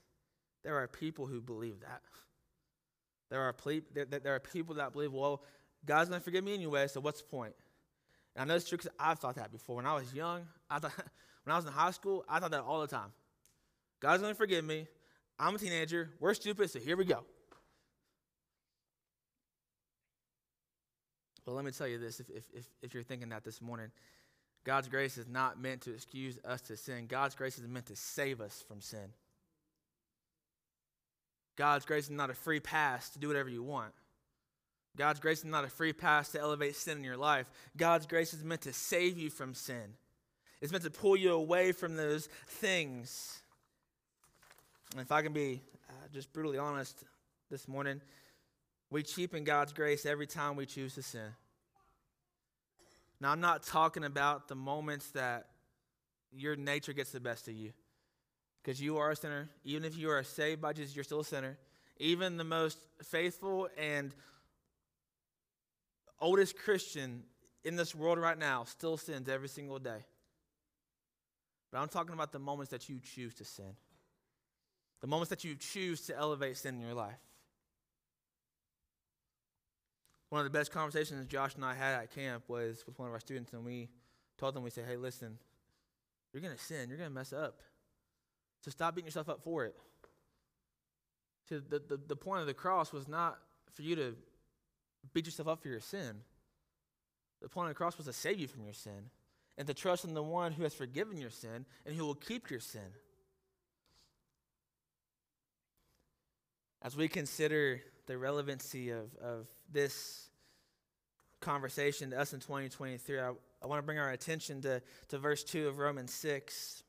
there are people who believe that. There are, ple- there, there are people that believe, well, God's going to forgive me anyway, so what's the point? And I know it's true because I've thought that before. When I was young, I thought, (laughs) when I was in high school, I thought that all the time. God's going to forgive me. I'm a teenager. We're stupid, so here we go. But let me tell you this if, if, if, if you're thinking that this morning, God's grace is not meant to excuse us to sin. God's grace is meant to save us from sin. God's grace is not a free pass to do whatever you want. God's grace is not a free pass to elevate sin in your life. God's grace is meant to save you from sin. It's meant to pull you away from those things. And if I can be uh, just brutally honest this morning, we cheapen God's grace every time we choose to sin. Now, I'm not talking about the moments that your nature gets the best of you. Because you are a sinner. Even if you are saved by Jesus, you're still a sinner. Even the most faithful and oldest Christian in this world right now still sins every single day. But I'm talking about the moments that you choose to sin, the moments that you choose to elevate sin in your life. One of the best conversations Josh and I had at camp was with one of our students, and we told them, we said, hey, listen, you're going to sin, you're going to mess up. So stop beating yourself up for it. So the, the, the point of the cross was not for you to beat yourself up for your sin. The point of the cross was to save you from your sin and to trust in the one who has forgiven your sin and who will keep your sin. As we consider the relevancy of, of this conversation to us in 2023, I, I want to bring our attention to, to verse 2 of Romans 6.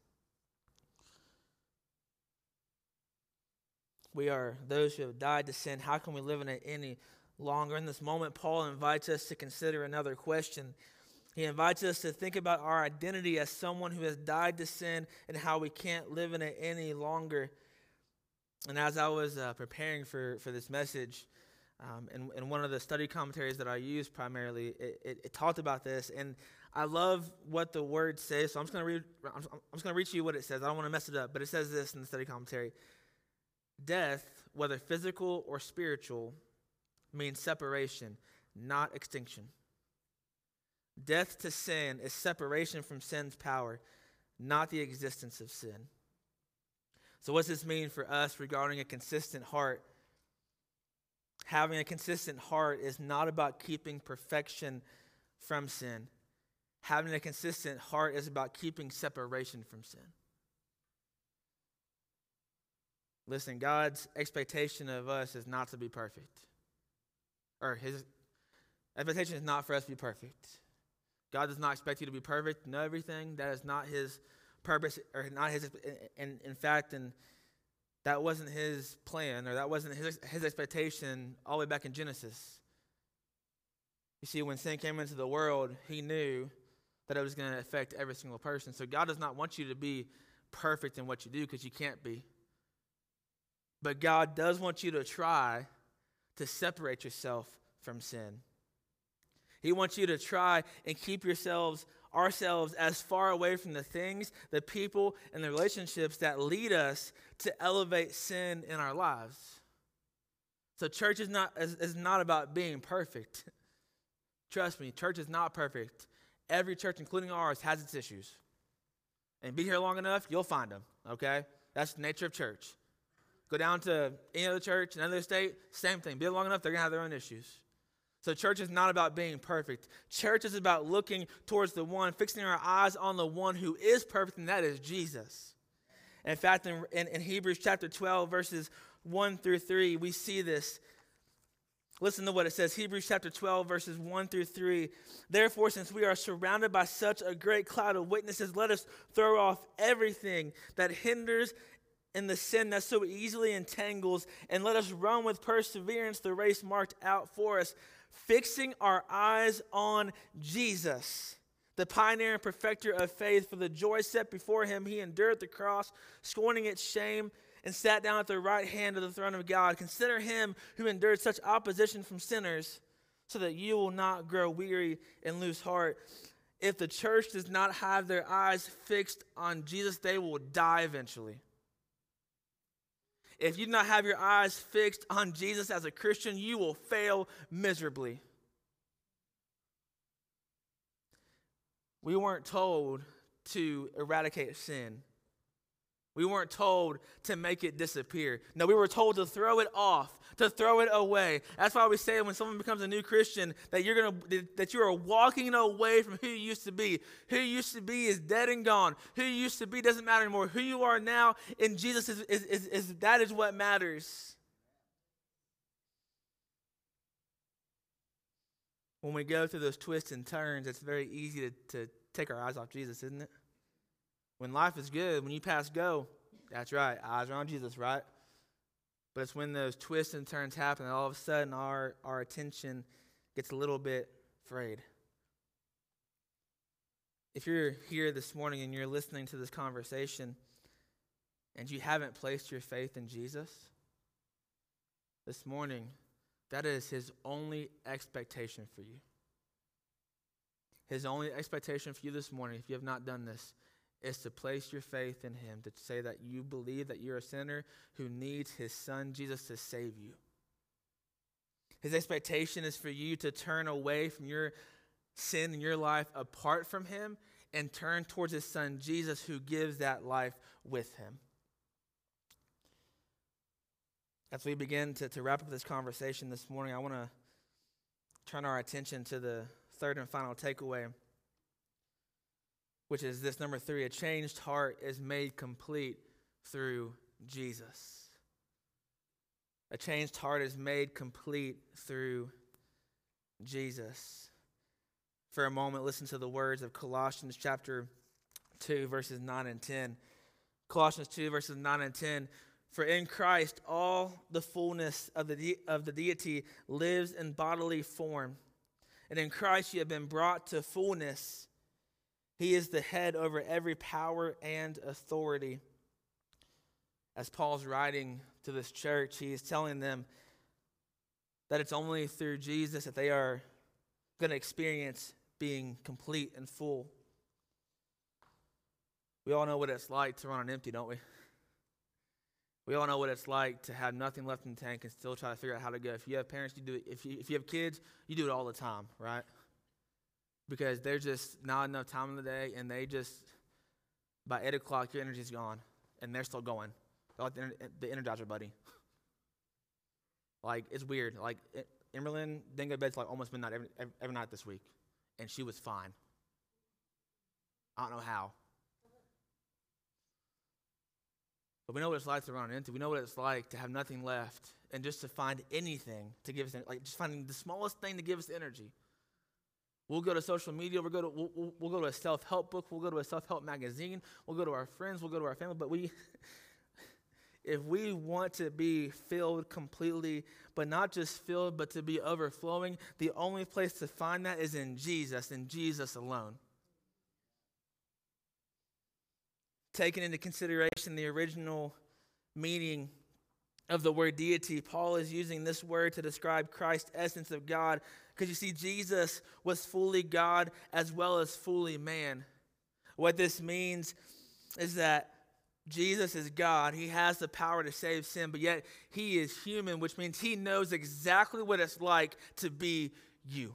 We are those who have died to sin. How can we live in it any longer. In this moment, Paul invites us to consider another question. He invites us to think about our identity as someone who has died to sin and how we can't live in it any longer. And as I was uh, preparing for, for this message, um, in one of the study commentaries that I use primarily, it, it, it talked about this. And I love what the word says, so I'm just going to read. I'm just going to read you what it says. I don't want to mess it up, but it says this in the study commentary: Death, whether physical or spiritual, means separation, not extinction. Death to sin is separation from sin's power, not the existence of sin. So, what does this mean for us regarding a consistent heart? Having a consistent heart is not about keeping perfection from sin. Having a consistent heart is about keeping separation from sin. Listen, God's expectation of us is not to be perfect. Or his expectation is not for us to be perfect. God does not expect you to be perfect, know everything. That is not his purpose, or not his, and in fact, and that wasn't his plan, or that wasn't his, his expectation all the way back in Genesis. You see, when sin came into the world, he knew that it was going to affect every single person. So God does not want you to be perfect in what you do because you can't be. But God does want you to try to separate yourself from sin. He wants you to try and keep yourselves, ourselves, as far away from the things, the people, and the relationships that lead us to elevate sin in our lives. So, church is not, is, is not about being perfect. (laughs) Trust me, church is not perfect. Every church, including ours, has its issues. And be here long enough, you'll find them, okay? That's the nature of church. Go down to any other church, another state, same thing. Be here long enough, they're going to have their own issues. So, church is not about being perfect. Church is about looking towards the one, fixing our eyes on the one who is perfect, and that is Jesus. In fact, in, in, in Hebrews chapter 12, verses 1 through 3, we see this. Listen to what it says Hebrews chapter 12, verses 1 through 3. Therefore, since we are surrounded by such a great cloud of witnesses, let us throw off everything that hinders and the sin that so easily entangles, and let us run with perseverance the race marked out for us, fixing our eyes on Jesus, the pioneer and perfecter of faith. For the joy set before him, he endured the cross, scorning its shame and sat down at the right hand of the throne of God. Consider him who endured such opposition from sinners, so that you will not grow weary and lose heart. If the church does not have their eyes fixed on Jesus, they will die eventually. If you do not have your eyes fixed on Jesus as a Christian, you will fail miserably. We weren't told to eradicate sin. We weren't told to make it disappear. No, we were told to throw it off, to throw it away. That's why we say when someone becomes a new Christian that you're gonna that you are walking away from who you used to be. Who you used to be is dead and gone. Who you used to be doesn't matter anymore. Who you are now in Jesus is, is, is, is that is what matters. When we go through those twists and turns, it's very easy to, to take our eyes off Jesus, isn't it? When life is good, when you pass go, that's right, eyes are on Jesus, right? But it's when those twists and turns happen that all of a sudden our, our attention gets a little bit frayed. If you're here this morning and you're listening to this conversation and you haven't placed your faith in Jesus, this morning, that is his only expectation for you. His only expectation for you this morning, if you have not done this, is to place your faith in Him, to say that you believe that you're a sinner who needs His Son, Jesus, to save you. His expectation is for you to turn away from your sin in your life apart from Him and turn towards His Son, Jesus, who gives that life with Him. As we begin to, to wrap up this conversation this morning, I want to turn our attention to the third and final takeaway which is this number three a changed heart is made complete through Jesus. A changed heart is made complete through Jesus. For a moment, listen to the words of Colossians chapter 2, verses 9 and 10. Colossians 2, verses 9 and 10. For in Christ all the fullness of the, de- of the deity lives in bodily form. And in Christ you have been brought to fullness he is the head over every power and authority. As Paul's writing to this church, he is telling them that it's only through Jesus that they are going to experience being complete and full. We all know what it's like to run on empty, don't we? We all know what it's like to have nothing left in the tank and still try to figure out how to go. If you have parents, you do it. If you, if you have kids, you do it all the time, right? Because there's just not enough time in the day, and they just, by 8 o'clock, your energy's gone, and they're still going. They're like the, the Energizer bunny. like, it's weird. Like, it, Emerlyn didn't go to bed till like almost midnight every, every, every night this week, and she was fine. I don't know how. But we know what it's like to run into. We know what it's like to have nothing left and just to find anything to give us, like just finding the smallest thing to give us energy. We'll go to social media. We'll go to, we'll, we'll go to a self help book. We'll go to a self help magazine. We'll go to our friends. We'll go to our family. But we, (laughs) if we want to be filled completely, but not just filled, but to be overflowing, the only place to find that is in Jesus, in Jesus alone. taking into consideration the original meaning of the word deity, Paul is using this word to describe Christ's essence of God. Because you see, Jesus was fully God as well as fully man. What this means is that Jesus is God. He has the power to save sin, but yet he is human, which means he knows exactly what it's like to be you.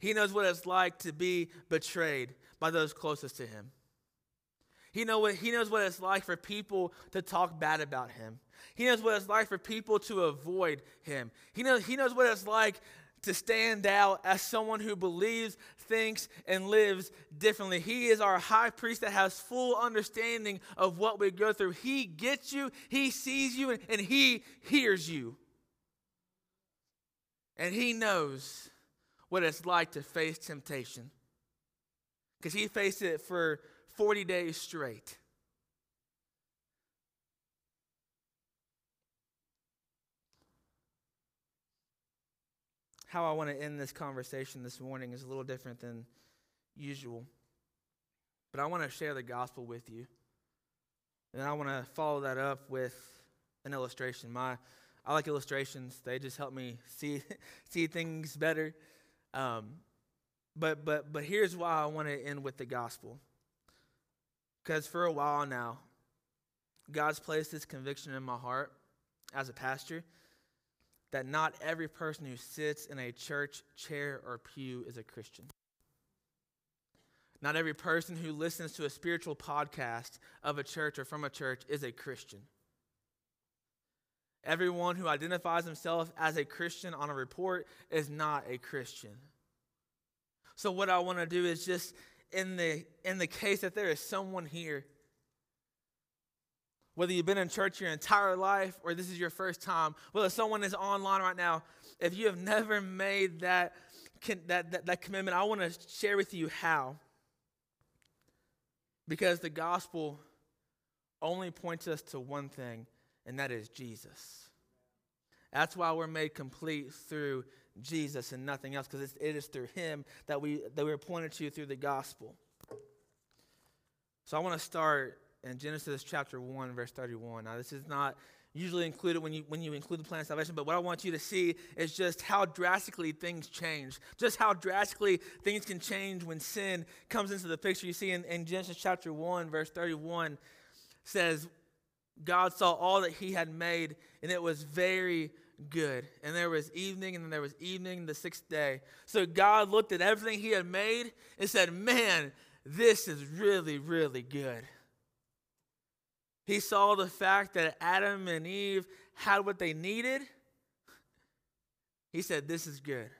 He knows what it's like to be betrayed by those closest to him. He, know what, he knows what it's like for people to talk bad about him. He knows what it's like for people to avoid him. He knows, he knows what it's like to stand out as someone who believes, thinks, and lives differently. He is our high priest that has full understanding of what we go through. He gets you, he sees you, and, and he hears you. And he knows what it's like to face temptation. Because he faced it for 40 days straight. How I want to end this conversation this morning is a little different than usual. But I want to share the gospel with you. And I want to follow that up with an illustration. My I like illustrations. They just help me see (laughs) see things better. Um, but but but here's why I want to end with the gospel. Because for a while now, God's placed this conviction in my heart as a pastor that not every person who sits in a church chair or pew is a Christian. Not every person who listens to a spiritual podcast of a church or from a church is a Christian. Everyone who identifies himself as a Christian on a report is not a Christian. So, what I want to do is just in the in the case that there is someone here whether you've been in church your entire life or this is your first time whether someone is online right now if you have never made that that, that, that commitment i want to share with you how because the gospel only points us to one thing and that is jesus that's why we're made complete through Jesus and nothing else, because it is through him that we that we are pointed to through the gospel. So I want to start in Genesis chapter 1, verse 31. Now, this is not usually included when you when you include the plan of salvation, but what I want you to see is just how drastically things change. Just how drastically things can change when sin comes into the picture. You see in, in Genesis chapter 1, verse 31 says, God saw all that he had made, and it was very good. And there was evening, and then there was evening the sixth day. So God looked at everything he had made and said, Man, this is really, really good. He saw the fact that Adam and Eve had what they needed. He said, This is good.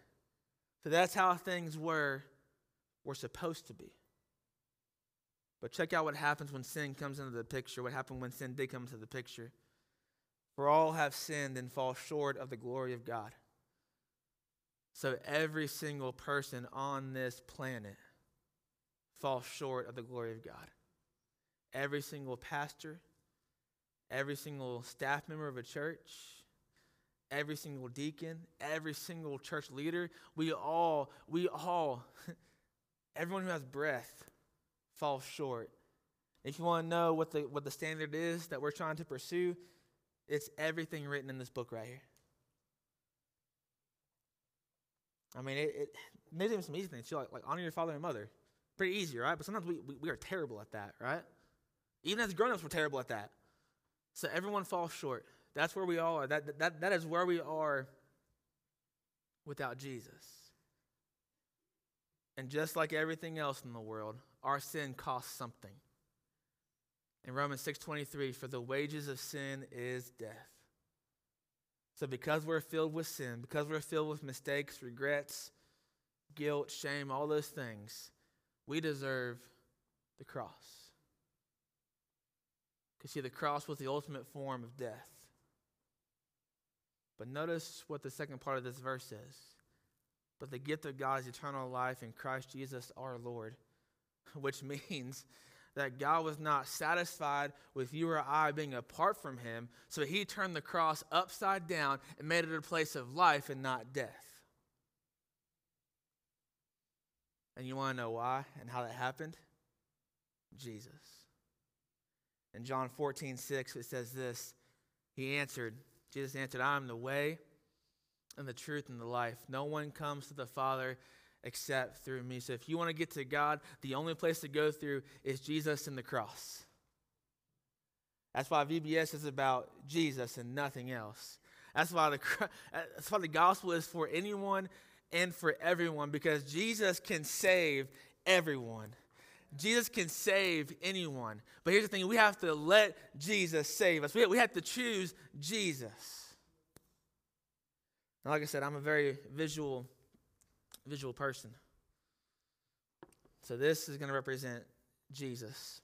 So that's how things were, were supposed to be. But check out what happens when sin comes into the picture. What happened when sin did come into the picture. For all have sinned and fall short of the glory of God. So every single person on this planet falls short of the glory of God. Every single pastor, every single staff member of a church, every single deacon, every single church leader, we all, we all, (laughs) everyone who has breath falls short. If you want to know what the, what the standard is that we're trying to pursue, it's everything written in this book right here. I mean, it, it there's even some easy things too, like, like honor your father and mother. Pretty easy, right? But sometimes we, we, we are terrible at that, right? Even as grown ups, we're terrible at that. So everyone falls short. That's where we all are. That, that, that is where we are without Jesus. And just like everything else in the world, our sin costs something. In Romans 6:23, for the wages of sin is death. So because we're filled with sin, because we're filled with mistakes, regrets, guilt, shame, all those things, we deserve the cross. Because see, the cross was the ultimate form of death. But notice what the second part of this verse says. But the gift of God is eternal life in Christ Jesus our Lord, (laughs) which means that God was not satisfied with you or I being apart from Him, so He turned the cross upside down and made it a place of life and not death. And you want to know why and how that happened? Jesus. In John 14, 6, it says this He answered, Jesus answered, I am the way and the truth and the life. No one comes to the Father except through me. So if you want to get to God, the only place to go through is Jesus and the cross. That's why VBS is about Jesus and nothing else. That's why the, that's why the gospel is for anyone and for everyone because Jesus can save everyone. Jesus can save anyone. But here's the thing we have to let Jesus save us. We have to choose Jesus. And like I said, I'm a very visual visual person. So this is going to represent Jesus.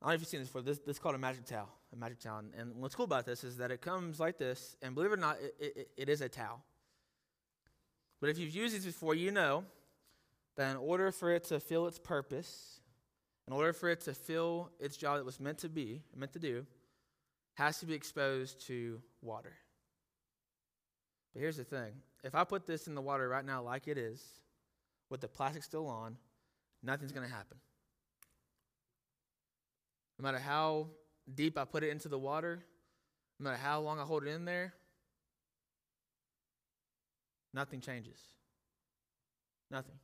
I don't know if you've seen this before. This, this is called a magic towel. A magic towel. And, and what's cool about this is that it comes like this, and believe it or not, it, it, it is a towel. But if you've used these before, you know that in order for it to fill its purpose, in order for it to fill its job that was meant to be, meant to do, has to be exposed to water. But here's the thing if I put this in the water right now, like it is, with the plastic still on, nothing's going to happen. No matter how deep I put it into the water, no matter how long I hold it in there, nothing changes. Nothing.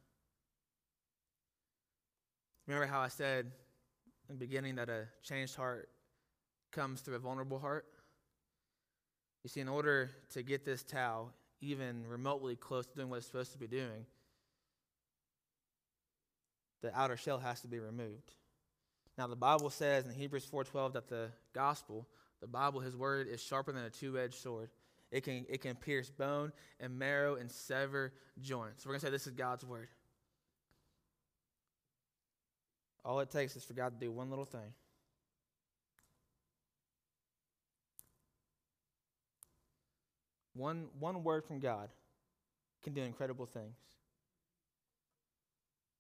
Remember how I said in the beginning that a changed heart comes through a vulnerable heart? You see, in order to get this towel even remotely close to doing what it's supposed to be doing, the outer shell has to be removed. Now, the Bible says in Hebrews 4:12 that the gospel, the Bible, His word, is sharper than a two-edged sword. It can, it can pierce bone and marrow and sever joints. So we're going to say this is God's word. All it takes is for God to do one little thing. One, one word from God can do incredible things.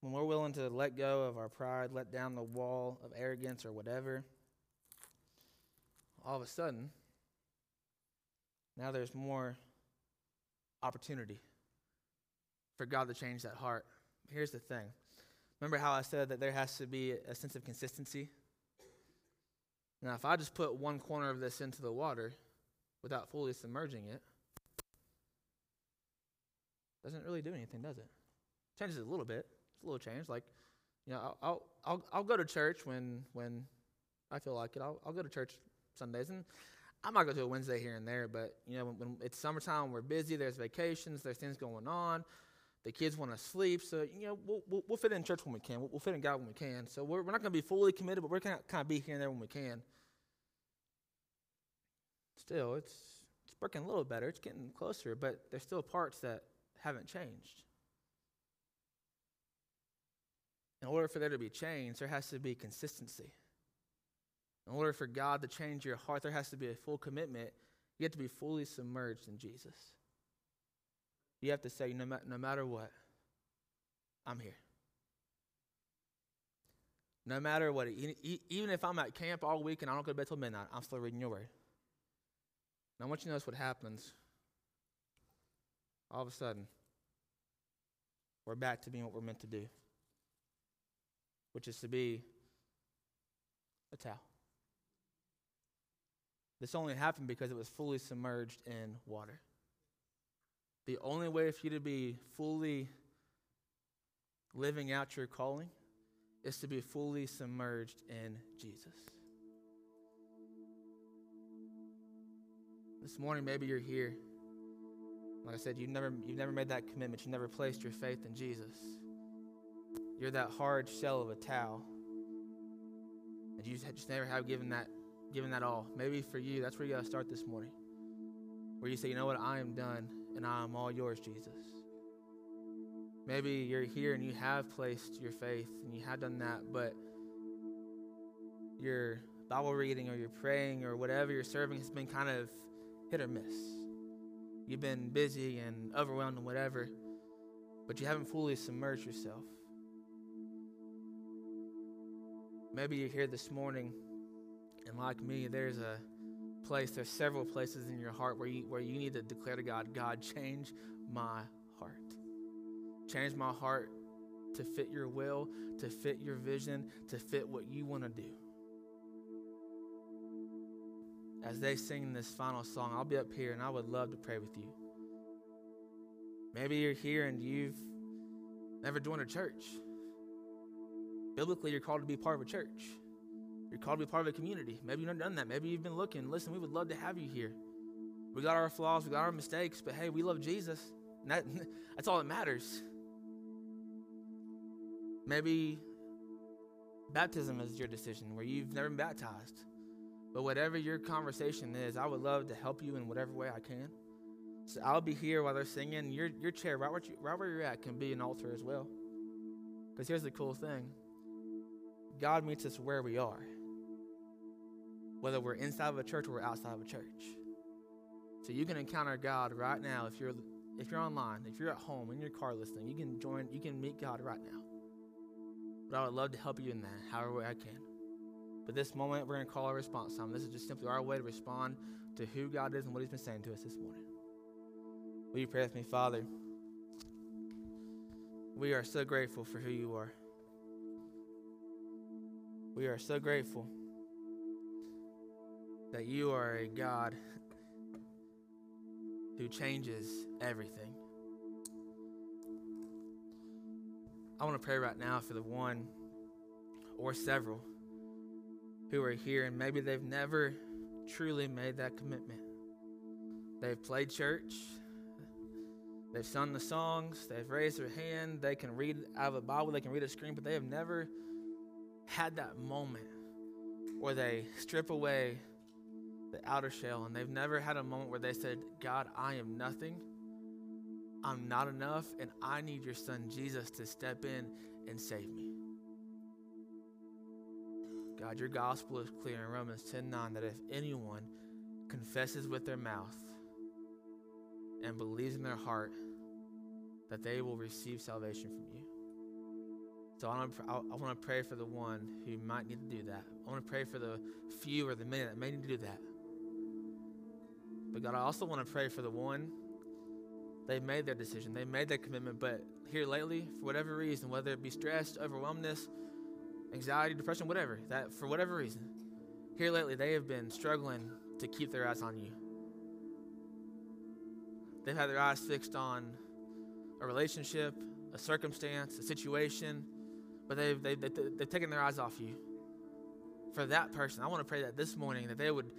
When we're willing to let go of our pride, let down the wall of arrogance or whatever, all of a sudden, now there's more opportunity for God to change that heart. Here's the thing. Remember how I said that there has to be a sense of consistency? Now, if I just put one corner of this into the water without fully submerging it, doesn't really do anything, does it? Changes a little bit. It's a little change. Like, you know, I'll, I'll, I'll go to church when, when I feel like it. I'll, I'll go to church Sundays. And I might go to a Wednesday here and there, but, you know, when, when it's summertime, we're busy, there's vacations, there's things going on. The kids want to sleep. So, you know, we'll, we'll, we'll, fit in church when we can. We'll, we'll fit in God when we can. So we're, we're not going to be fully committed, but we're going to kind of be here and there when we can. Still, it's, it's working a little better. It's getting closer, but there's still parts that haven't changed. In order for there to be change, there has to be consistency. In order for God to change your heart, there has to be a full commitment. You have to be fully submerged in Jesus. You have to say, no, ma- no matter what, I'm here. No matter what, even if I'm at camp all week and I don't go to bed till midnight, I'm still reading your word. Now, I want you to notice what happens all of a sudden, we're back to being what we're meant to do, which is to be a towel. This only happened because it was fully submerged in water. The only way for you to be fully living out your calling is to be fully submerged in Jesus. This morning, maybe you're here. Like I said, you've never, you've never made that commitment. You never placed your faith in Jesus. You're that hard shell of a towel. And you just never have given that, given that all. Maybe for you, that's where you got to start this morning. Where you say, you know what, I am done and I am all yours, Jesus. Maybe you're here and you have placed your faith and you have done that, but your Bible reading or your praying or whatever you're serving has been kind of hit or miss. You've been busy and overwhelmed and whatever, but you haven't fully submerged yourself. Maybe you're here this morning, and like me, there's a place, there's several places in your heart where you, where you need to declare to God, God, change my heart. Change my heart to fit your will, to fit your vision, to fit what you want to do as they sing this final song, I'll be up here and I would love to pray with you. Maybe you're here and you've never joined a church. Biblically, you're called to be part of a church. You're called to be part of a community. Maybe you've never done that. Maybe you've been looking. Listen, we would love to have you here. We got our flaws, we got our mistakes, but hey, we love Jesus. And that, (laughs) that's all that matters. Maybe baptism is your decision where you've never been baptized. But whatever your conversation is, I would love to help you in whatever way I can. So I'll be here while they're singing. Your, your chair, right where, you, right where you're at, can be an altar as well. Because here's the cool thing God meets us where we are, whether we're inside of a church or we're outside of a church. So you can encounter God right now if you're if you're online, if you're at home in your car listening, you can join, you can meet God right now. But I would love to help you in that, however I can. But this moment, we're going to call our response time. This is just simply our way to respond to who God is and what He's been saying to us this morning. Will you pray with me, Father? We are so grateful for who you are. We are so grateful that you are a God who changes everything. I want to pray right now for the one or several who are here and maybe they've never truly made that commitment. They've played church, they've sung the songs, they've raised their hand, they can read out of a Bible, they can read a screen, but they have never had that moment where they strip away the outer shell and they've never had a moment where they said, God, I am nothing. I'm not enough, and I need your son Jesus to step in and save me. God, your gospel is clear in Romans 10 9 that if anyone confesses with their mouth and believes in their heart, that they will receive salvation from you. So I I want to pray for the one who might need to do that. I want to pray for the few or the many that may need to do that. But God, I also want to pray for the one They've made their decision, they made their commitment, but here lately, for whatever reason, whether it be stress, overwhelmness, anxiety, depression, whatever, that for whatever reason, here lately they have been struggling to keep their eyes on you. They've had their eyes fixed on a relationship, a circumstance, a situation, but they've, they've, they've taken their eyes off you. For that person, I want to pray that this morning that they would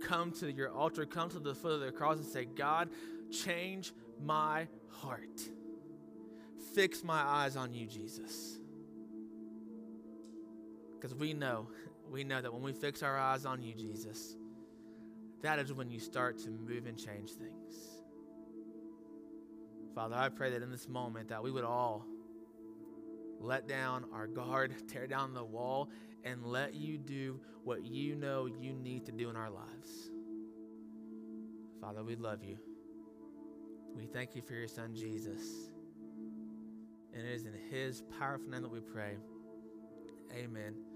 come to your altar, come to the foot of the cross and say, God, change my heart. Fix my eyes on you, Jesus. Because we know, we know that when we fix our eyes on you, Jesus, that is when you start to move and change things. Father, I pray that in this moment that we would all let down our guard, tear down the wall, and let you do what you know you need to do in our lives. Father, we love you. We thank you for your son, Jesus. And it is in his powerful name that we pray. Amen.